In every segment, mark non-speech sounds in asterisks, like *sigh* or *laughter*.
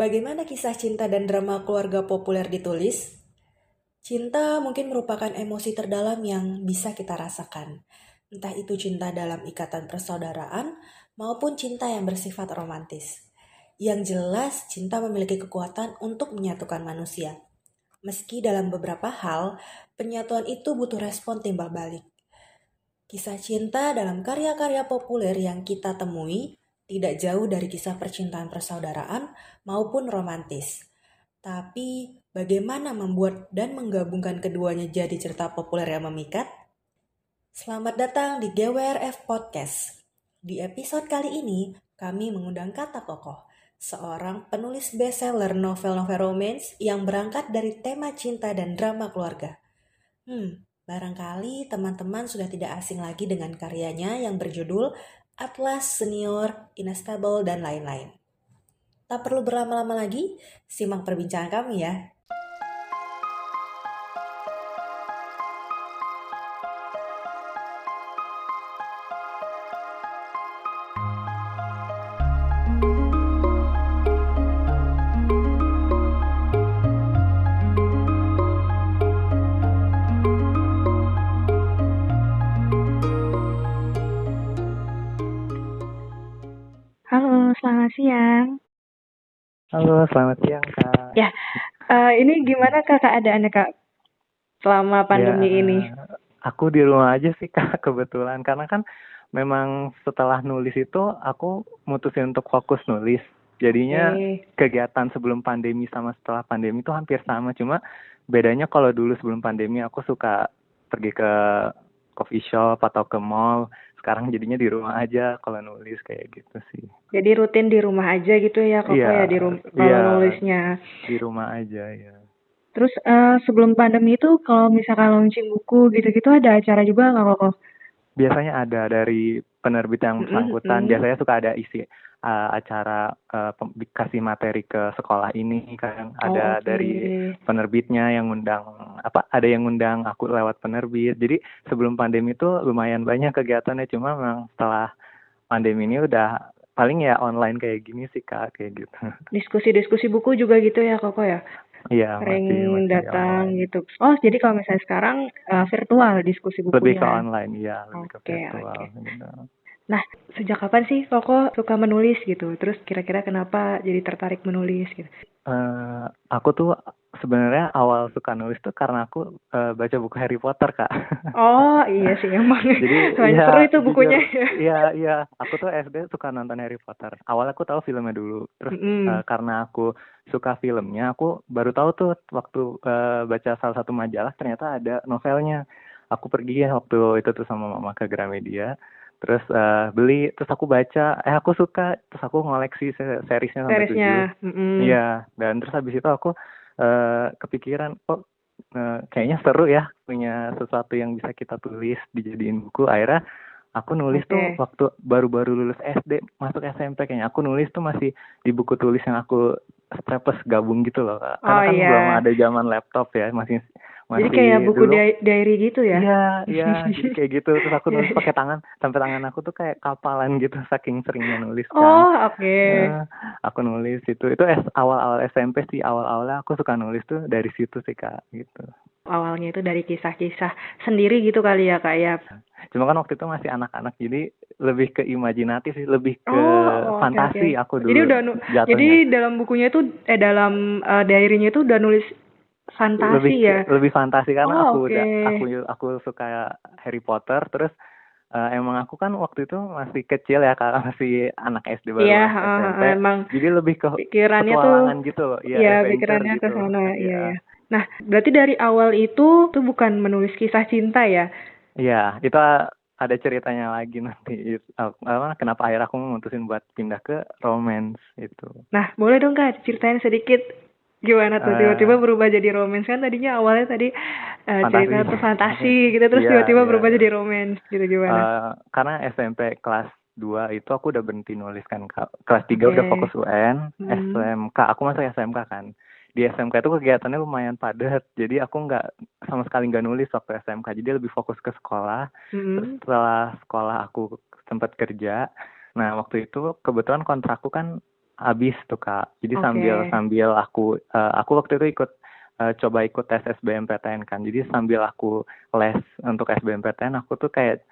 Bagaimana kisah cinta dan drama keluarga populer ditulis? Cinta mungkin merupakan emosi terdalam yang bisa kita rasakan. Entah itu cinta dalam ikatan persaudaraan maupun cinta yang bersifat romantis. Yang jelas, cinta memiliki kekuatan untuk menyatukan manusia. Meski dalam beberapa hal, penyatuan itu butuh respon timbal balik. Kisah cinta dalam karya-karya populer yang kita temui tidak jauh dari kisah percintaan persaudaraan maupun romantis. Tapi, bagaimana membuat dan menggabungkan keduanya jadi cerita populer yang memikat? Selamat datang di GWRF Podcast. Di episode kali ini, kami mengundang Kata Kokoh, seorang penulis bestseller novel-novel romance yang berangkat dari tema cinta dan drama keluarga. Hmm, Barangkali teman-teman sudah tidak asing lagi dengan karyanya yang berjudul Atlas Senior, Inestable, dan lain-lain. Tak perlu berlama-lama lagi, simak perbincangan kami ya. Halo, selamat siang Kak. Ya, uh, ini gimana Kak keadaannya Kak selama pandemi ya, ini? Aku di rumah aja sih *laughs* Kak kebetulan karena kan memang setelah nulis itu aku mutusin untuk fokus nulis. Jadinya okay. kegiatan sebelum pandemi sama setelah pandemi itu hampir sama, cuma bedanya kalau dulu sebelum pandemi aku suka pergi ke coffee shop atau ke mall sekarang jadinya di rumah aja kalau nulis kayak gitu sih. Jadi rutin di rumah aja gitu ya kok ya, ya di rumah kalau ya, nulisnya. Di rumah aja ya. Terus uh, sebelum pandemi itu kalau misalkan launching buku gitu-gitu ada acara juga nggak kok? Biasanya ada dari penerbit yang bersangkutan. Mm -hmm. Biasanya suka ada isi uh, acara uh, kasih materi ke sekolah ini kan ada oh, okay. dari penerbitnya yang ngundang apa ada yang ngundang aku lewat penerbit jadi sebelum pandemi itu lumayan banyak kegiatannya cuma memang setelah pandemi ini udah paling ya online kayak gini sih kak kayak gitu *laughs* diskusi-diskusi buku juga gitu ya koko ya Iya, sering masih, masih datang online. gitu. Oh, jadi kalau misalnya sekarang uh, virtual diskusi bukunya. Lebih ke online, iya, lebih okay, ke virtual. Okay. Gitu. Nah, sejak kapan sih Koko suka menulis gitu? Terus kira-kira kenapa jadi tertarik menulis gitu? Uh, aku tuh sebenarnya awal suka nulis tuh karena aku uh, baca buku Harry Potter kak. Oh iya sih emang. *laughs* Jadi ya, seru itu bukunya. *laughs* Iya iya. Aku tuh SD suka nonton Harry Potter. Awalnya aku tahu filmnya dulu. Terus mm. uh, karena aku suka filmnya, aku baru tahu tuh waktu uh, baca salah satu majalah ternyata ada novelnya. Aku pergi ya waktu itu tuh sama mama ke Gramedia terus uh, beli terus aku baca eh aku suka terus aku ngoleksi seriesnya sampai tujuh. iya dan terus habis itu aku uh, kepikiran kok uh, kayaknya seru ya punya sesuatu yang bisa kita tulis dijadiin buku. Akhirnya aku nulis okay. tuh waktu baru-baru lulus SD masuk SMP kayaknya. Aku nulis tuh masih di buku tulis yang aku strapes gabung gitu loh karena oh, kan yeah. belum ada zaman laptop ya masih masih jadi kayak buku dulu, diary gitu ya? Iya, iya, *laughs* kayak gitu. Terus aku nulis pakai tangan, sampai tangan aku tuh kayak kapalan gitu, saking seringnya nulis kan. Oh, oke. Okay. Nah, aku nulis itu, itu awal-awal SMP sih, awal-awalnya aku suka nulis tuh dari situ sih kak, gitu. Awalnya itu dari kisah-kisah sendiri gitu kali ya kak ya? Cuma kan waktu itu masih anak-anak, jadi lebih ke imajinatif sih, lebih ke oh, oh, fantasi okay, okay. aku dulu. Jadi udah, jadi dalam bukunya itu, eh dalam uh, diary-nya itu udah nulis fantasi lebih, ya lebih fantasi karena oh, aku okay. udah aku aku suka Harry Potter terus uh, emang aku kan waktu itu masih kecil ya karena masih anak SD baru yeah, SMP uh, emang jadi lebih ke pikirannya tuh gitu loh ya yeah, pikirannya gitu. ke sana iya yeah. yeah. nah berarti dari awal itu tuh bukan menulis kisah cinta ya iya itu ada ceritanya lagi nanti apa kenapa akhirnya aku memutusin buat pindah ke romance itu nah boleh dong kak ceritain sedikit Gimana tuh tiba-tiba uh, berubah jadi romance kan tadinya awalnya tadi uh, cerita tuh fantasi gitu terus tiba tiba-tiba yeah. berubah jadi romance gitu gimana? Uh, karena SMP kelas 2 itu aku udah berhenti nulis kan kelas 3 okay. udah fokus UN, hmm. SMK aku masuk SMK kan. Di SMK itu kegiatannya lumayan padat, jadi aku nggak sama sekali nggak nulis waktu SMK, jadi lebih fokus ke sekolah. Hmm. Terus setelah sekolah aku sempat kerja. Nah waktu itu kebetulan kontrakku kan habis tuh kak. Jadi okay. sambil sambil aku uh, aku waktu itu ikut uh, coba ikut tes SBMPTN kan. Jadi sambil aku les untuk SBMPTN aku tuh kayak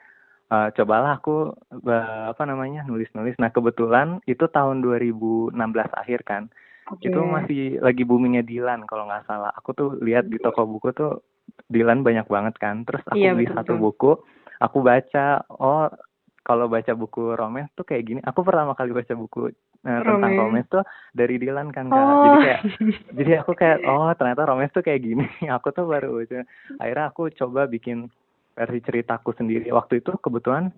uh, cobalah aku uh, apa namanya nulis-nulis. Nah kebetulan itu tahun 2016 akhir kan. Okay. itu masih lagi boomingnya Dilan kalau nggak salah. Aku tuh lihat di toko buku tuh Dilan banyak banget kan. Terus aku iya, beli betul. satu buku aku baca oh kalau baca buku romance tuh kayak gini. Aku pertama kali baca buku uh, tentang romance tuh dari Dilan kan kak. Oh. jadi kayak jadi aku kayak oh ternyata romance tuh kayak gini. *laughs* Aku tuh baru baca akhirnya aku coba bikin versi ceritaku sendiri. Waktu itu kebetulan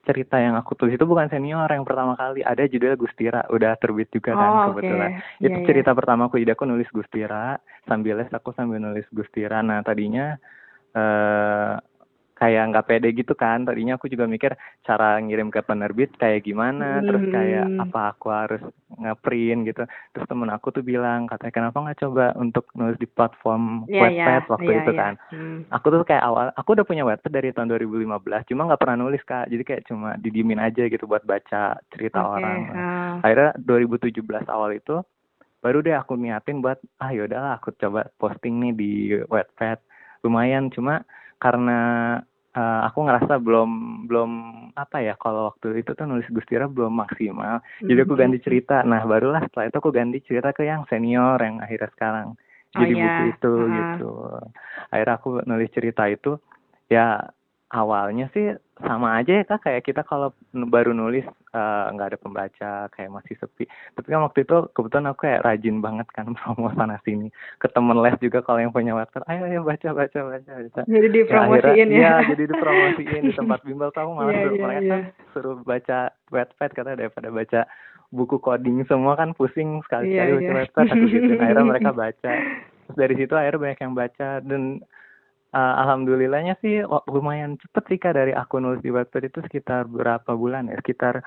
cerita yang aku tulis itu bukan senior yang pertama kali. Ada judulnya Gustira udah terbit juga kan oh, kebetulan. okay. itu yeah, cerita yeah. pertama aku ide aku nulis Gustira sambil les aku sambil nulis Gustira. Nah tadinya eh kayak nggak pede gitu kan tadinya aku juga mikir cara ngirim ke penerbit kayak gimana hmm. terus kayak apa aku harus ngeprint gitu terus temen aku tuh bilang katanya kenapa nggak coba untuk nulis di platform yeah, Wattpad yeah, waktu yeah, itu yeah. kan hmm. aku tuh kayak awal aku udah punya Wattpad dari tahun 2015 cuma nggak pernah nulis kak jadi kayak cuma didimin aja gitu buat baca cerita okay. orang uh. akhirnya 2017 awal itu baru deh aku niatin buat ah yaudahlah aku coba posting nih di Wattpad lumayan cuma karena uh, aku ngerasa belum belum apa ya kalau waktu itu tuh nulis Gustira belum maksimal mm-hmm. jadi aku ganti cerita nah barulah setelah itu aku ganti cerita ke yang senior yang akhirnya sekarang jadi oh, buku yeah. itu uh. gitu akhirnya aku nulis cerita itu ya awalnya sih sama aja ya kak kayak kita kalau baru nulis eh, nggak uh, ada pembaca kayak masih sepi tapi kan waktu itu kebetulan aku kayak rajin banget kan *laughs* promo sana sini ke temen les juga kalau yang punya website ayo ayo baca baca baca baca jadi dipromosiin ya, ya. ya jadi dipromosiin di tempat bimbel kamu *laughs* malah yeah, yeah, mereka yeah. suruh baca website katanya daripada baca buku coding semua kan pusing sekali sekali yeah, baca yeah. aku gitu akhirnya *laughs* mereka baca terus dari situ akhirnya banyak yang baca dan uh, alhamdulillahnya sih lumayan cepet sih kak dari aku nulis di Wattpad itu sekitar berapa bulan ya sekitar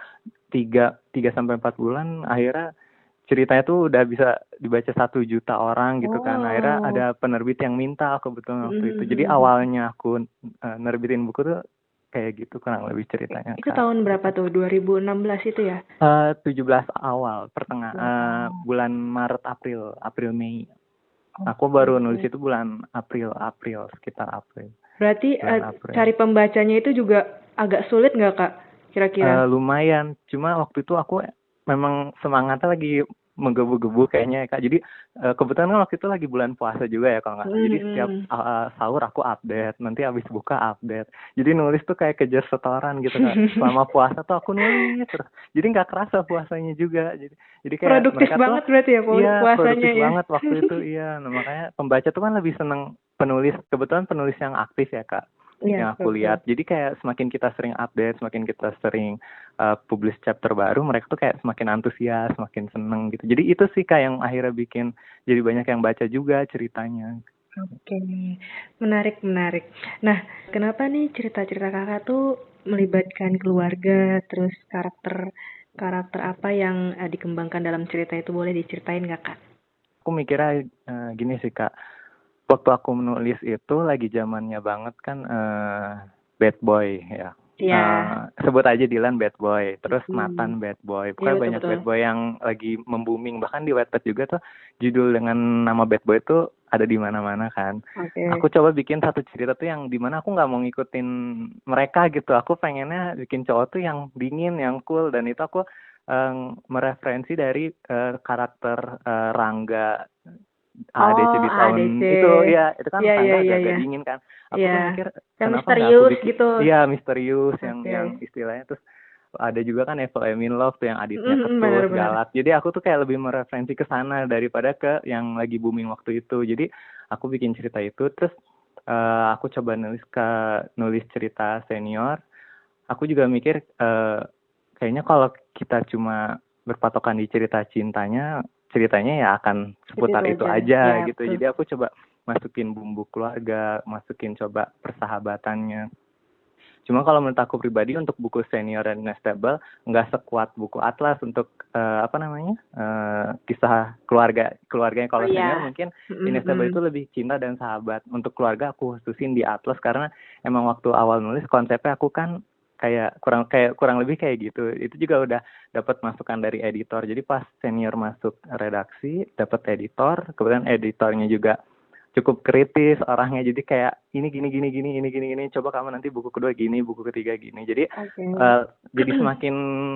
tiga tiga sampai empat bulan akhirnya ceritanya tuh udah bisa dibaca satu juta orang gitu oh. kan akhirnya ada penerbit yang minta aku betul waktu mm. itu jadi hmm. awalnya aku uh, nerbitin buku tuh kayak gitu kurang lebih ceritanya itu kan. tahun berapa tuh 2016 itu ya uh, 17 awal pertengah oh. uh, bulan Maret April April Mei Aku baru nulis itu bulan April, April sekitar April. Berarti uh, April. cari pembacanya itu juga agak sulit nggak kak? Kira-kira? Uh, lumayan. Cuma waktu itu aku memang semangatnya lagi menggebu-gebu kayaknya ya kak. Jadi uh, kebetulan kan waktu itu lagi bulan puasa juga ya kalau nggak salah. Jadi setiap uh, sahur aku update, nanti habis buka update. Jadi nulis tuh kayak kejar setoran gitu kak. *laughs* Selama puasa tuh aku nulis terus. Jadi nggak kerasa puasanya juga. Jadi jadi kayak produktif banget tuh, berarti ya iya, puasanya produktif ya. banget waktu itu *laughs* iya. Nah, makanya pembaca tuh kan lebih seneng penulis. Kebetulan penulis yang aktif ya kak yang aku lihat. Jadi kayak semakin kita sering update, semakin kita sering uh, publish chapter baru, mereka tuh kayak semakin antusias, semakin seneng gitu. Jadi itu sih kayak yang akhirnya bikin jadi banyak yang baca juga ceritanya. Oke, menarik menarik. Nah, kenapa nih cerita-cerita kakak tuh melibatkan keluarga, terus karakter karakter apa yang uh, dikembangkan dalam cerita itu boleh diceritain gak kak? Aku mikirnya uh, gini sih kak, waktu aku menulis itu lagi zamannya banget kan uh, bad boy ya. Iya. Yeah. Uh, sebut aja Dylan bad boy, terus hmm. Nathan bad boy. Pokoknya yeah, banyak betul. bad boy yang lagi membooming bahkan di Wattpad juga tuh judul dengan nama bad boy itu ada di mana-mana kan. Okay. Aku coba bikin satu cerita tuh yang di mana aku nggak mau ngikutin mereka gitu. Aku pengennya bikin cowok tuh yang dingin, yang cool dan itu aku um, mereferensi dari uh, karakter uh, Rangga ADC oh, di tahun ADC. itu ya itu kan yeah, yeah, yeah, agak yeah. dingin kan aku yeah. tuh mikir yang misterius bikin, gitu iya misterius okay. yang yang istilahnya terus ada juga kan Evil Emin Love tuh yang aditnya mm, ketus galak jadi aku tuh kayak lebih mereferensi ke sana daripada ke yang lagi booming waktu itu jadi aku bikin cerita itu terus uh, aku coba nulis ke nulis cerita senior aku juga mikir uh, kayaknya kalau kita cuma berpatokan di cerita cintanya ceritanya ya akan seputar itu, itu aja, ya, gitu. Betul. Jadi aku coba masukin bumbu keluarga, masukin coba persahabatannya. Cuma kalau menurut aku pribadi untuk buku senior dan nestable nggak sekuat buku atlas untuk uh, apa namanya uh, kisah keluarga keluarga yang kalau oh, senior yeah. mungkin mm-hmm. itu lebih cinta dan sahabat. Untuk keluarga aku khususin di atlas karena emang waktu awal nulis konsepnya aku kan kayak kurang kayak kurang lebih kayak gitu. Itu juga udah dapat masukan dari editor. Jadi pas senior masuk redaksi dapat editor kemudian editornya juga cukup kritis orangnya. Jadi kayak ini gini gini gini ini gini gini coba kamu nanti buku kedua gini buku ketiga gini. Jadi okay. uh, eh, jadi semakin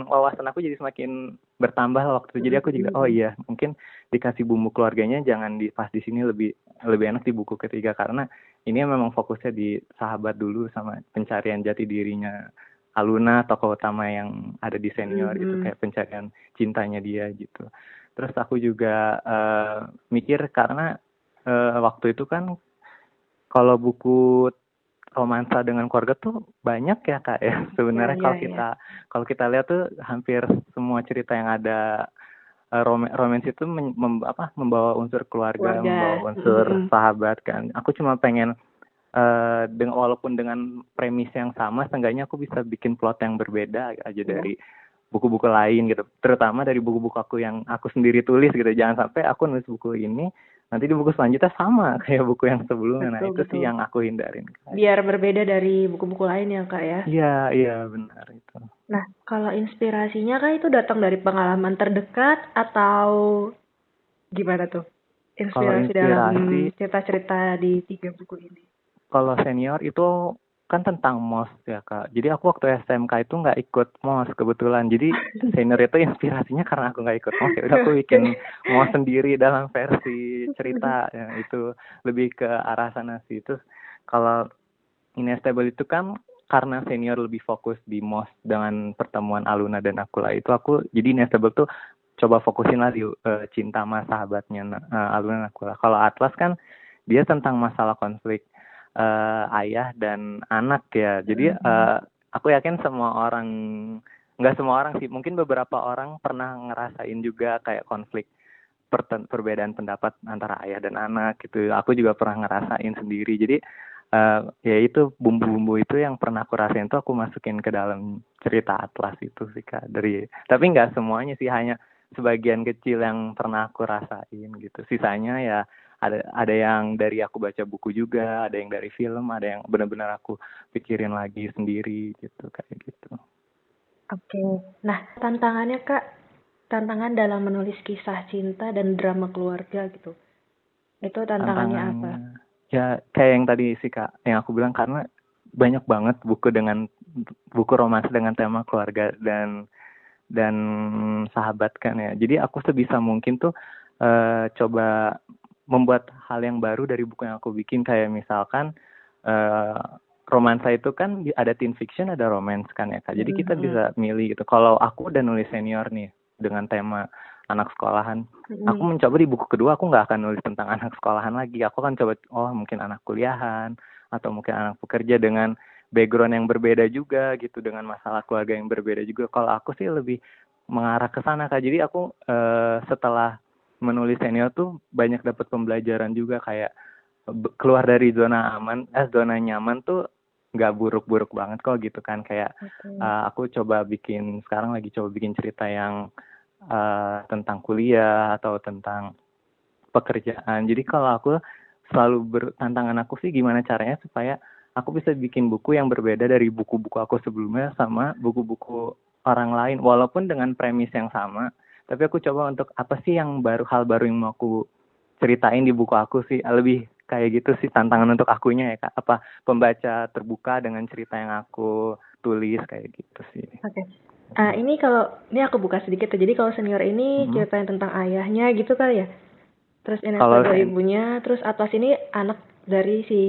wawasan aku jadi semakin bertambah waktu jadi aku juga oh iya mungkin dikasih bumbu keluarganya jangan di pas di sini lebih lebih enak di buku ketiga. Karena ini memang fokusnya di sahabat dulu sama pencarian jati dirinya Aluna tokoh utama yang ada di senior mm -hmm. itu kayak pencarian cintanya dia gitu terus aku juga uh, mikir karena uh, waktu itu kan kalau buku romansa dengan keluarga tuh banyak ya kak ya sebenarnya ya, kalau ya, kita ya. kalau kita lihat tuh hampir semua cerita yang ada uh, rom romans itu mem, mem apa membawa unsur keluarga, keluarga. membawa unsur mm -hmm. sahabat kan aku cuma pengen uh, dengan walaupun dengan premis yang sama seenggaknya aku bisa bikin plot yang berbeda aja yeah. dari buku-buku lain gitu. Terutama dari buku-buku aku yang aku sendiri tulis gitu. Jangan sampai aku nulis buku ini nanti di buku selanjutnya sama *laughs* kayak buku yang sebelumnya. Nah, betul, nah itu betul. sih yang aku hindarin biar berbeda dari buku-buku lain ya kak ya? Iya iya benar itu. Nah kalau inspirasinya kak itu datang dari pengalaman terdekat atau gimana tuh? Inspirasi, inspirasi dalam cerita-cerita di tiga buku ini kalau senior itu kan tentang MOS ya kak. Jadi aku waktu SMK itu nggak ikut MOS kebetulan. Jadi *laughs* senior itu inspirasinya karena aku nggak ikut MOS. Ya udah aku bikin MOS sendiri dalam versi cerita. Ya, itu lebih ke arah sana sih. Terus kalau Inestable itu kan karena senior lebih fokus di MOS dengan pertemuan Aluna dan aku lah itu aku jadi Inestable tuh coba fokusin lah di uh, cinta sama sahabatnya uh, Aluna dan aku lah. Kalau Atlas kan dia tentang masalah konflik uh, ayah dan anak ya. Jadi uh, aku yakin semua orang nggak semua orang sih, mungkin beberapa orang pernah ngerasain juga kayak konflik perbedaan pendapat antara ayah dan anak gitu. Aku juga pernah ngerasain sendiri. Jadi uh, ya itu bumbu-bumbu itu yang pernah aku rasain tuh aku masukin ke dalam cerita Atlas itu sih kak. Dari tapi nggak semuanya sih hanya sebagian kecil yang pernah aku rasain gitu. Sisanya ya ada ada yang dari aku baca buku juga ada yang dari film ada yang benar-benar aku pikirin lagi sendiri gitu kayak gitu. Oke. Nah tantangannya kak tantangan dalam menulis kisah cinta dan drama keluarga gitu. Itu tantangannya, tantangannya apa ya kayak yang tadi sih kak yang aku bilang karena banyak banget buku dengan buku romansa dengan tema keluarga dan dan sahabat kan ya. Jadi aku sebisa mungkin tuh uh, coba membuat hal yang baru dari buku yang aku bikin. Kayak misalkan uh, romansa itu kan ada teen fiction ada romance kan ya kak. Jadi kita mm -hmm. bisa milih gitu. Kalau aku udah nulis senior nih dengan tema anak sekolahan mm -hmm. aku mencoba di buku kedua aku nggak akan nulis tentang *laughs* anak sekolahan lagi. Aku akan coba oh mungkin anak kuliahan atau mungkin anak pekerja dengan background yang berbeda juga gitu dengan masalah keluarga yang berbeda juga. Kalau aku sih lebih mengarah ke sana kak. Jadi aku uh, setelah menulis senior tuh banyak dapat pembelajaran juga kayak keluar dari zona aman eh zona nyaman tuh nggak buruk-buruk banget kok gitu kan. Kayak okay. uh, eh, aku coba bikin sekarang lagi coba bikin cerita yang uh, tentang kuliah atau tentang pekerjaan. Jadi kalau aku selalu bertantangan aku sih gimana caranya supaya aku bisa bikin buku yang berbeda dari buku-buku aku sebelumnya sama buku-buku orang lain. Walaupun dengan premis yang sama tapi aku coba untuk apa sih yang baru hal baru yang mau aku ceritain di buku aku sih? Lebih kayak gitu sih tantangan untuk akunya ya kak. Apa pembaca terbuka dengan cerita yang aku tulis kayak gitu sih. Oke. Okay. uh, ini kalau ini aku buka sedikit ya jadi kalau senior ini hmm. ceritain tentang ayahnya gitu kali ya? Terus ini dari ibunya terus atas ini anak dari si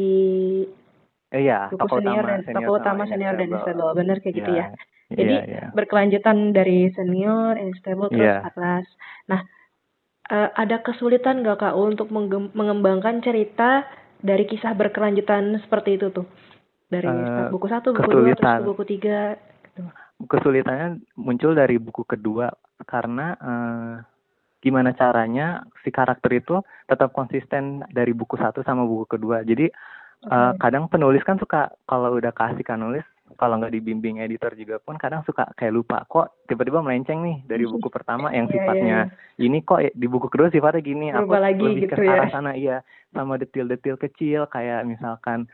Iya, tokoh senior utama, dan senior tokoh utama senior dan Isabel. Benar kayak gitu ya. Jadi yeah, yeah. berkelanjutan dari senior, unstable, terus yeah. atlas. Nah, uh, ada kesulitan gak kak untuk mengembangkan cerita dari kisah berkelanjutan seperti itu tuh? Dari uh, buku satu, buku dua, terus buku tiga. Gitu. Kesulitannya muncul dari buku kedua karena uh, gimana caranya si karakter itu tetap konsisten dari buku satu sama buku kedua. Jadi okay. uh, kadang penulis kan suka kalau udah kasih kan nulis kalau nggak dibimbing editor juga pun kadang suka kayak lupa kok tiba-tiba melenceng nih dari *laughs* buku pertama yang iya, sifatnya yeah, yeah. ini kok di buku kedua sifatnya gini Berubah aku lagi lebih gitu ke arah ya. sana iya sama detil-detil kecil kayak misalkan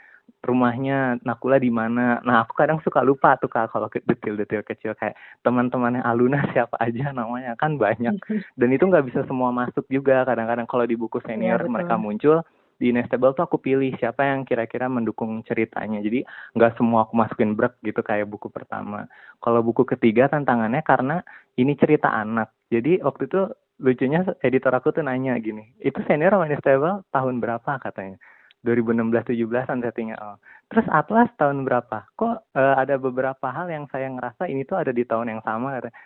rumahnya Nakula di mana. Nah, aku kadang suka lupa tuh Kak kalau detail-detail kecil kayak teman-temannya Aluna *laughs* siapa aja namanya kan banyak. *laughs* Dan itu nggak bisa semua masuk juga. Kadang-kadang kalau di buku senior ya, mereka muncul di Nestable tuh aku pilih siapa yang kira-kira mendukung ceritanya. Jadi nggak semua aku masukin brek gitu kayak buku pertama. Kalau buku ketiga tantangannya karena ini cerita anak. Jadi waktu itu lucunya editor aku tuh nanya gini, itu senior sama Nestable tahun berapa katanya? 2016-17an settingnya. Oh. Terus Atlas tahun berapa? Kok uh, ada beberapa hal yang saya ngerasa ini tuh ada di tahun yang sama katanya.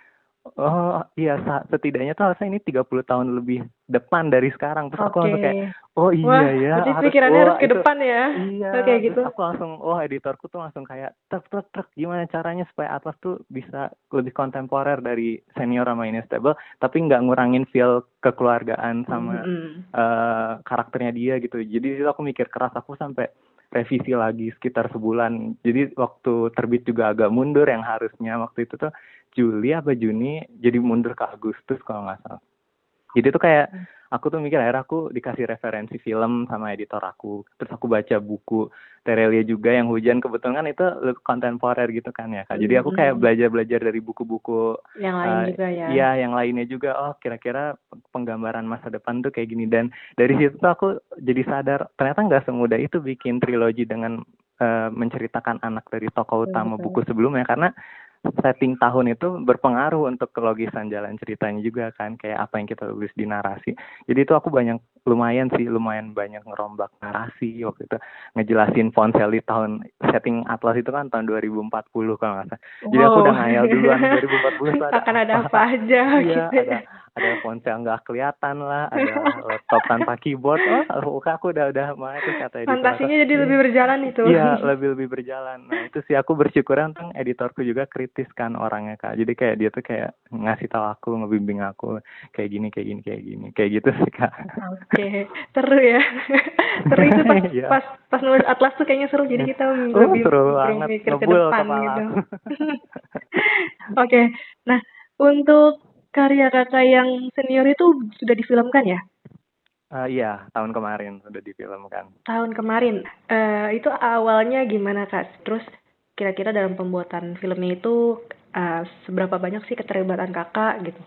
Oh iya setidaknya tuh harusnya ini 30 tahun lebih depan dari sekarang. Terus okay. aku langsung kayak oh iya Wah, ya jadi harus, pikirannya oh, harus ke itu, depan ya? Iya oke gitu. aku langsung oh editorku tuh langsung kayak truk truk truk gimana caranya supaya Atlas tuh bisa lebih kontemporer dari senior sama ini stable tapi nggak ngurangin feel kekeluargaan sama mm -hmm. uh, karakternya dia gitu. Jadi itu aku mikir keras aku sampai revisi lagi sekitar sebulan. Jadi waktu terbit juga agak mundur yang harusnya waktu itu tuh Juli apa Juni jadi mundur ke Agustus kalau nggak salah. Jadi tuh kayak hmm. aku tuh mikir akhirnya aku dikasih referensi film sama editor aku. Terus aku baca buku Terelia juga yang hujan. Kebetulan kan itu kontemporer gitu kan ya kak. Jadi aku kayak hmm. belajar belajar dari buku-buku yang lain uh, juga ya. iya yang lainnya juga. Oh kira-kira penggambaran masa depan tuh kayak gini. Dan dari situ tuh aku jadi sadar ternyata nggak semudah itu bikin trilogi dengan uh, menceritakan anak dari tokoh utama betul. buku sebelumnya. Karena setting tahun itu berpengaruh untuk kelogisan jalan ceritanya juga kan kayak apa yang kita tulis di narasi. Jadi itu aku banyak lumayan sih lumayan banyak ngerombak narasi waktu itu. Ngejelasin ponsel di tahun setting Atlas itu kan tahun 2040 kalau nggak salah. Jadi aku udah ngayal duluan 2040 ada *laughs* akan ada apa aja iya, gitu ada ada ponsel nggak kelihatan lah ada laptop tanpa keyboard. Oh aku udah udah mah itu kata editor fantasinya jadi lebih berjalan itu. Iya lebih lebih berjalan. Nah itu sih aku bersyukur tentang editorku juga kritis kan orangnya kak. Jadi kayak dia tuh kayak ngasih tahu aku ngebimbing aku kayak gini kayak gini kayak gini kayak gitu sih kak. Oke okay. seru ya. *laughs* Seru itu pas, yeah. pas pas nulis atlas tuh kayaknya seru. Jadi kita oh, lebih seru banget. mikir ke depan gitu. *laughs* oke okay. nah untuk karya kakak yang senior itu sudah difilmkan ya? Uh, iya, tahun kemarin sudah difilmkan. Tahun kemarin, uh, itu awalnya gimana kak? Terus kira-kira dalam pembuatan filmnya itu uh, seberapa banyak sih keterlibatan kakak gitu?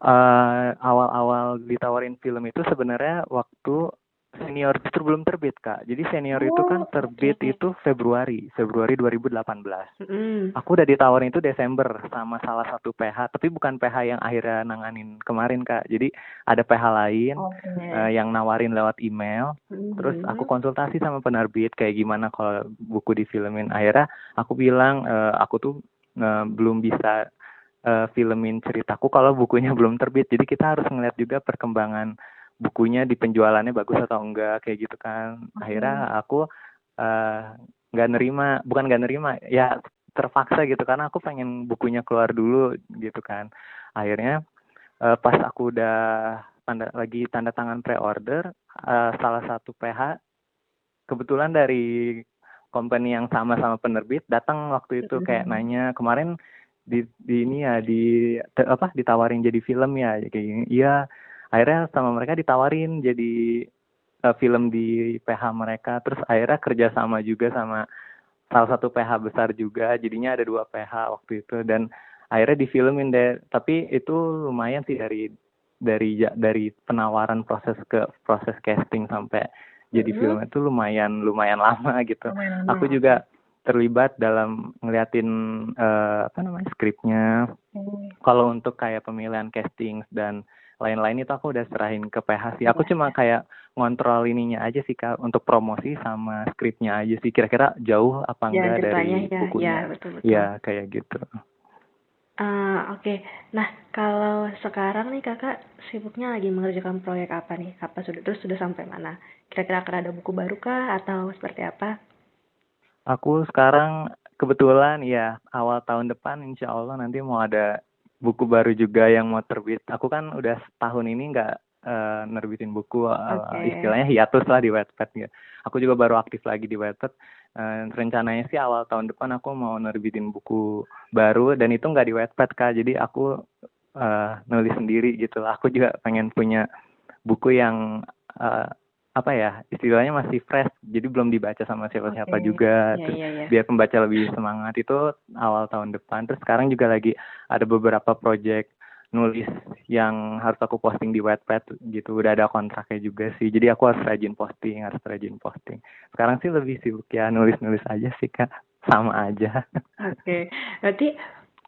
awal awal-awal ditawarin film itu sebenarnya waktu senior justru belum terbit kak jadi senior oh, itu kan oh, terbit okay. itu Februari Februari 2018 mm. aku udah ditawarin itu Desember sama salah satu PH tapi bukan PH yang akhirnya nanganin kemarin kak jadi ada PH lain okay. uh, eh, yang nawarin lewat email mm-hmm. terus aku konsultasi sama penerbit kayak gimana kalau buku di filmin akhirnya aku bilang uh, aku tuh uh, belum bisa uh, filmin ceritaku kalau bukunya *laughs* belum terbit jadi kita harus ngeliat juga perkembangan bukunya di penjualannya bagus atau enggak kayak gitu kan. Akhirnya aku eh, nggak uh, nerima bukan nggak nerima ya terpaksa gitu karena aku pengen bukunya keluar dulu gitu kan. Akhirnya uh, pas aku udah tanda lagi tanda tangan pre-order uh, salah satu PH kebetulan dari company yang sama sama penerbit datang waktu itu kayak nanya kemarin di, di ini ya di apa ditawarin jadi film ya? Kayak gini. Iya akhirnya sama mereka ditawarin jadi uh, film di PH mereka terus akhirnya kerjasama juga sama salah satu PH besar juga jadinya ada dua PH waktu itu dan akhirnya difilmin deh tapi itu lumayan sih dari dari dari penawaran proses ke proses casting sampai jadi mm-hmm. film itu lumayan lumayan lama gitu lumayan lama. aku juga terlibat dalam ngeliatin uh, apa namanya skripnya mm. kalau untuk kayak pemilihan casting dan lain-lain itu aku udah serahin ke PH sih. Aku cuma kayak ngontrol ininya aja sih kak untuk promosi sama skripnya aja sih. Kira-kira jauh apa ya, enggak dari ya, bukunya? Ya, betul, betul. ya kayak gitu. Uh, Oke, okay. nah kalau sekarang nih kakak sibuknya lagi mengerjakan proyek apa nih? Apa sudah terus sudah sampai mana? Kira-kira akan ada buku baru kah atau seperti apa? Aku sekarang kebetulan ya awal tahun depan insya Allah nanti mau ada buku baru juga yang mau terbit. Aku kan udah setahun ini nggak uh, nerbitin buku, uh, istilahnya hiatus lah di Wattpad ya. Aku juga baru aktif lagi di Wattpad. Uh, rencananya sih awal tahun depan aku mau nerbitin buku baru dan itu nggak di Wattpad kak. Jadi aku uh, nulis sendiri gitu. Aku juga pengen punya buku yang uh, apa ya istilahnya masih fresh jadi belum dibaca sama siapa-siapa okay. juga. Yeah, terus yeah, yeah. biar pembaca lebih semangat itu awal tahun depan. Terus sekarang juga lagi ada beberapa project nulis yang harus aku posting di Wattpad gitu. Udah ada kontraknya juga sih. Jadi aku harus rajin posting harus rajin posting. Sekarang sih lebih sibuk ya nulis-nulis aja sih kak. Sama aja. Oke. Okay. berarti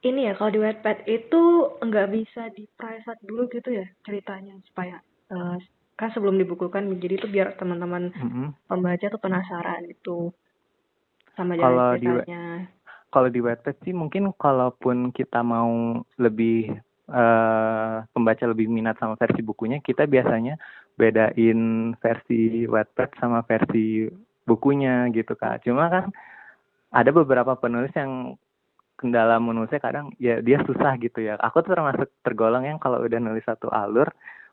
ini ya kalau di Wattpad itu nggak bisa di private dulu gitu ya ceritanya supaya uh, kan sebelum dibukukan jadi itu biar teman-teman mm-hmm. pembaca tuh penasaran itu sama jalan kalau ceritanya. Di, kalau di Wattpad sih mungkin kalaupun kita mau lebih uh, pembaca lebih minat sama versi bukunya, kita biasanya bedain versi Wattpad sama versi bukunya gitu kak. Cuma kan ada beberapa penulis yang kendala menulisnya kadang ya dia susah gitu ya. Aku tuh termasuk tergolong yang kalau udah nulis satu alur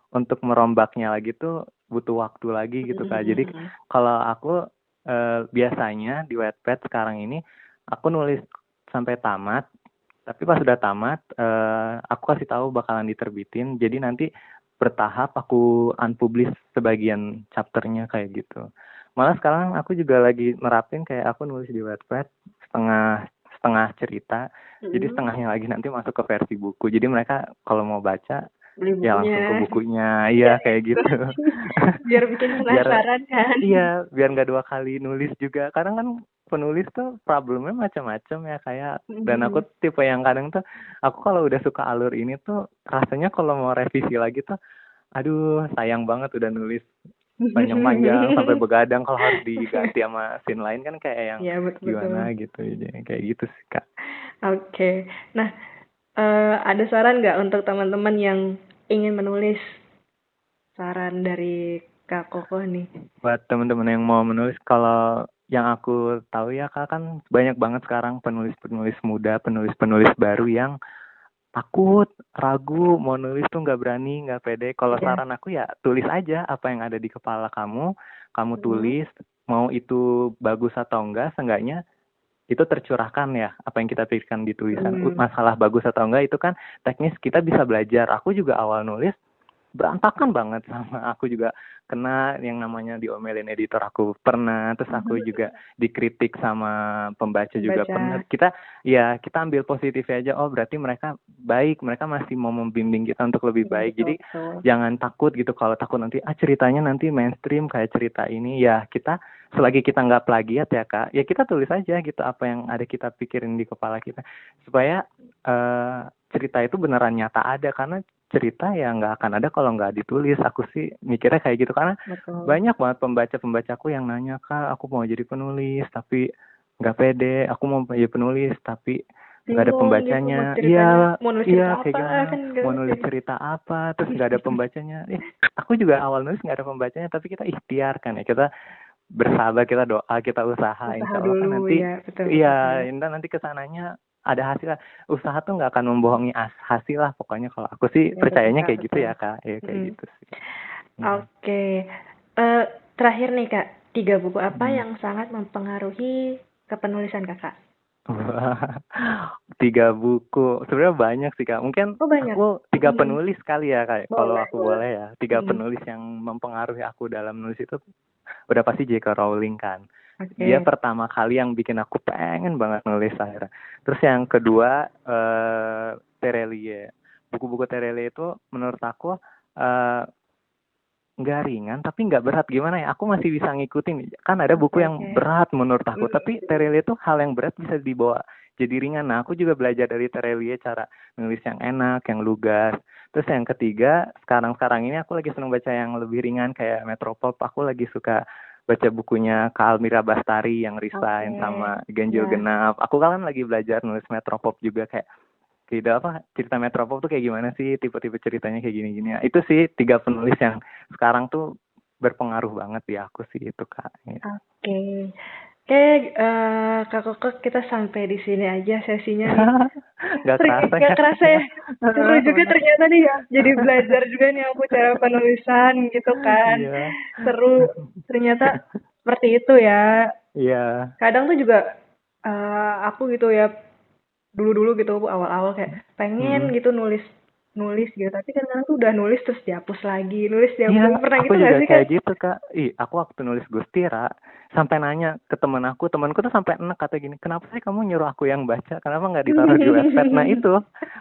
untuk merombaknya lagi tuh butuh waktu lagi gitu kak. Jadi kalau aku eh, biasanya di Wattpad sekarang ini aku nulis sampai tamat, tapi pas sudah tamat eh, aku kasih tahu bakalan diterbitin. Jadi nanti bertahap aku unpublish sebagian chapternya kayak gitu. Malah sekarang aku juga lagi nerapin kayak aku nulis di Wattpad setengah setengah cerita, mm-hmm. jadi setengahnya lagi nanti masuk ke versi buku. Jadi mereka kalau mau baca beli bukunya. Ya langsung ke bukunya, iya kayak gitu. *laughs* biar bikin penasaran biar, kan. Iya, biar nggak dua kali nulis juga. Kadang kan penulis tuh problemnya macam-macam ya kayak mm-hmm. dan aku tipe yang kadang tuh aku kalau udah suka alur ini tuh rasanya kalau mau revisi lagi tuh aduh sayang banget udah nulis panjang-panjang *laughs* sampai begadang kalau harus diganti sama scene lain kan kayak yang ya, betul, gimana betul. gitu jadi kayak gitu sih kak. Oke, okay. nah uh, ada saran nggak untuk teman-teman yang ingin menulis saran dari Kak Koko nih? Buat teman-teman yang mau menulis, kalau yang aku tahu ya Kak kan banyak banget sekarang penulis-penulis muda, penulis-penulis baru yang takut, ragu, mau nulis tuh nggak berani, nggak pede. Kalau yeah. saran aku ya tulis aja apa yang ada di kepala kamu, kamu hmm. tulis, mau itu bagus atau enggak, seenggaknya itu tercurahkan ya apa yang kita pikirkan di tulisan hmm. masalah bagus atau enggak itu kan teknis kita bisa belajar aku juga awal nulis berantakan banget sama aku juga. Kena yang namanya diomelin editor aku pernah terus aku mm-hmm. juga dikritik sama pembaca juga Baca. pernah. Kita ya kita ambil positif aja. Oh berarti mereka baik mereka masih mau membimbing kita untuk lebih iya, baik. Jadi jangan takut gitu. Kalau takut nanti ah ceritanya nanti mainstream kayak cerita ini. Ya kita selagi kita nggak plagiat ya kak ya kita tulis aja gitu apa yang ada kita pikirin di kepala kita. Supaya uh, cerita itu beneran nyata ada. Karena cerita ya nggak akan ada kalau nggak ditulis. Aku sih mikirnya kayak gitu karena Betul. banyak banget pembaca pembacaku yang nanya kak aku mau jadi penulis tapi nggak pede aku mau jadi penulis tapi nggak ada pembacanya. iya iya kayak gimana? kan mau nulis cerita apa terus nggak ada *laughs* pembacanya. Eh, aku juga awal nulis nggak ada pembacanya tapi kita ikhtiar kan ya. Kita bersabar kita doa kita usaha, usaha insya Allah kan nanti ya, iya betul. nanti ke sananya ada hasil usaha tuh nggak akan membohongi hasil lah pokoknya kalau aku sih ya, percayanya kayak gitu ya kak ya kayak hmm. gitu sih hmm. oke okay. uh, eh, terakhir nih kak tiga buku apa hmm. yang sangat mempengaruhi kepenulisan kakak tiga buku sebenarnya banyak sih kak mungkin oh, banyak. aku tiga hmm. penulis kali ya kak kalau aku boleh ya tiga hmm. penulis yang mempengaruhi aku dalam menulis itu udah pasti J.K. Rowling kan Okay. Dia pertama kali yang bikin aku pengen banget nulis akhirnya. Terus yang kedua uh, Terelie. Buku-buku Terelie itu menurut aku uh, nggak ringan tapi nggak berat. Gimana ya? Aku masih bisa ngikutin. Kan ada buku yang berat menurut aku tapi Terelie itu hal yang berat bisa dibawa jadi ringan. Nah aku juga belajar dari Terelie cara nulis yang enak yang lugas. Terus yang ketiga sekarang sekarang ini aku lagi senang baca yang lebih ringan kayak Metropop. Aku lagi suka baca bukunya Kak Almira Bastari yang resign okay. sama Ganjil yeah. Genap. Aku kan lagi belajar nulis metropop juga kayak tidak apa cerita metropop tuh kayak gimana sih tipe-tipe ceritanya kayak gini-gini. Ya. Itu sih tiga penulis yang sekarang tuh berpengaruh banget di aku sih itu kak. Gitu. Oke, okay. Oke, uh, Kak Koko, kita sampai di sini aja sesinya. *laughs* gak kerasa Gak ya. kerasa ya. Seru *laughs* juga ternyata nih ya. Jadi belajar juga nih aku cara penulisan gitu kan. Iya. Seru. Ternyata *laughs* seperti itu ya. Iya. Kadang tuh juga uh, aku gitu ya dulu-dulu gitu awal-awal kayak pengen hmm. gitu nulis nulis gitu. Tapi kan kadang tuh udah nulis terus dihapus lagi nulis dihapus ya, pernah aku gitu juga sih kayak kak? gitu kak. Ih aku waktu nulis Gustira sampai nanya ke teman aku temanku tuh sampai enak kata gini kenapa sih kamu nyuruh aku yang baca? Kenapa nggak ditaruh di website nah *laughs* itu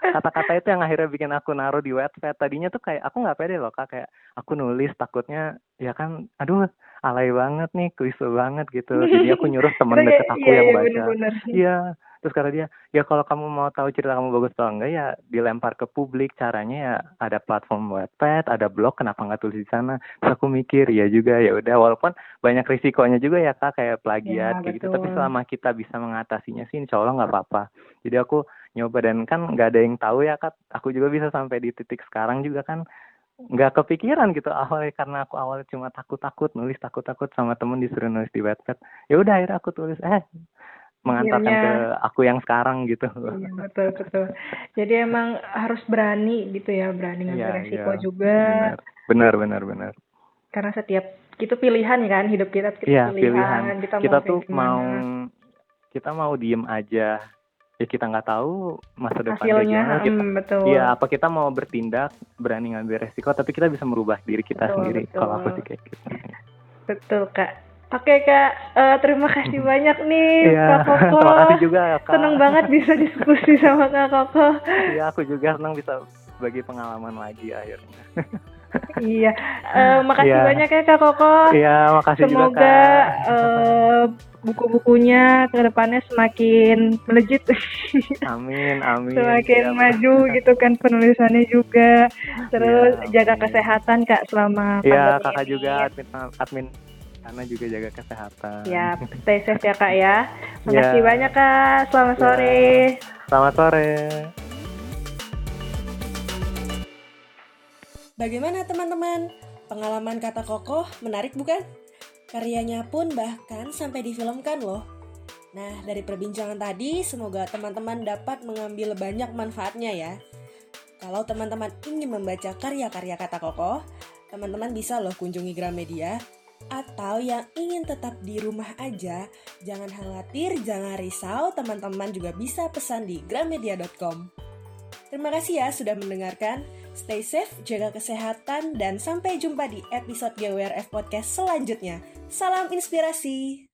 kata-kata itu yang akhirnya bikin aku naruh di website tadinya tuh kayak aku nggak pede loh kak kayak aku nulis takutnya ya kan aduh alay banget nih klise banget gitu. Jadi aku nyuruh temen deket aku iya, yang iya, baca. iya terus kata dia ya kalau kamu mau tahu cerita kamu bagus atau enggak ya dilempar ke publik. Caranya ya ada platform webpad ada blog kenapa nggak tulis di sana? Terus aku mikir ya juga ya udah. Walaupun banyak risikonya juga ya kak kayak plagiat ya, kayak gitu. Tapi selama kita bisa mengatasinya sih insya Allah nggak apa-apa. Jadi aku nyoba dan kan nggak ada yang tahu ya kak. Aku juga bisa sampai di titik sekarang juga kan nggak kepikiran gitu awalnya karena aku awalnya cuma takut-takut nulis takut-takut sama temen disuruh nulis di webpad ya udah akhirnya aku tulis. Eh mengantarkan Akhirnya, ke aku yang sekarang gitu. Iya, betul betul. Jadi emang harus berani gitu ya berani ngambil iya, resiko iya. juga. Benar. Benar benar karena setiap itu pilihan kan hidup kita, kita iya, pilihan, pilihan. kita, kita mau tuh mau kita mau diem aja. Ya kita nggak tahu masa depan Hasilnya, gimana. Kita hmm, betul. ya apa kita mau bertindak berani ngambil resiko tapi kita bisa merubah diri kita betul, sendiri kalau aku sih kayak gitu. Betul kak Oke kak, uh, terima kasih *laughs* banyak nih ya, kak Koko. *laughs* Terima kasih juga kak. Seneng banget bisa *laughs* diskusi sama kak Koko. Iya aku juga senang bisa bagi pengalaman lagi akhirnya. iya, uh, makasih ya. banyak ya Kak Koko. Iya, makasih Semoga, juga Kak. Uh, buku-bukunya ke depannya semakin melejit. Amin, amin. semakin ya, maju gitu kan penulisannya juga. Terus ya, jaga kesehatan Kak selama Iya, Kakak ini. juga admin admin karena juga jaga kesehatan. Ya, stay safe ya Kak ya. Makasih ya. banyak Kak. Selamat ya. sore. Selamat sore. Bagaimana teman-teman? Pengalaman kata kokoh menarik bukan? Karyanya pun bahkan sampai difilmkan loh. Nah, dari perbincangan tadi, semoga teman-teman dapat mengambil banyak manfaatnya ya. Kalau teman-teman ingin membaca karya-karya kata kokoh, teman-teman bisa loh kunjungi Gramedia. Atau yang ingin tetap di rumah aja, jangan khawatir, jangan risau, teman-teman juga bisa pesan di gramedia.com. Terima kasih ya sudah mendengarkan. Stay safe, jaga kesehatan, dan sampai jumpa di episode GWRF Podcast selanjutnya. Salam inspirasi!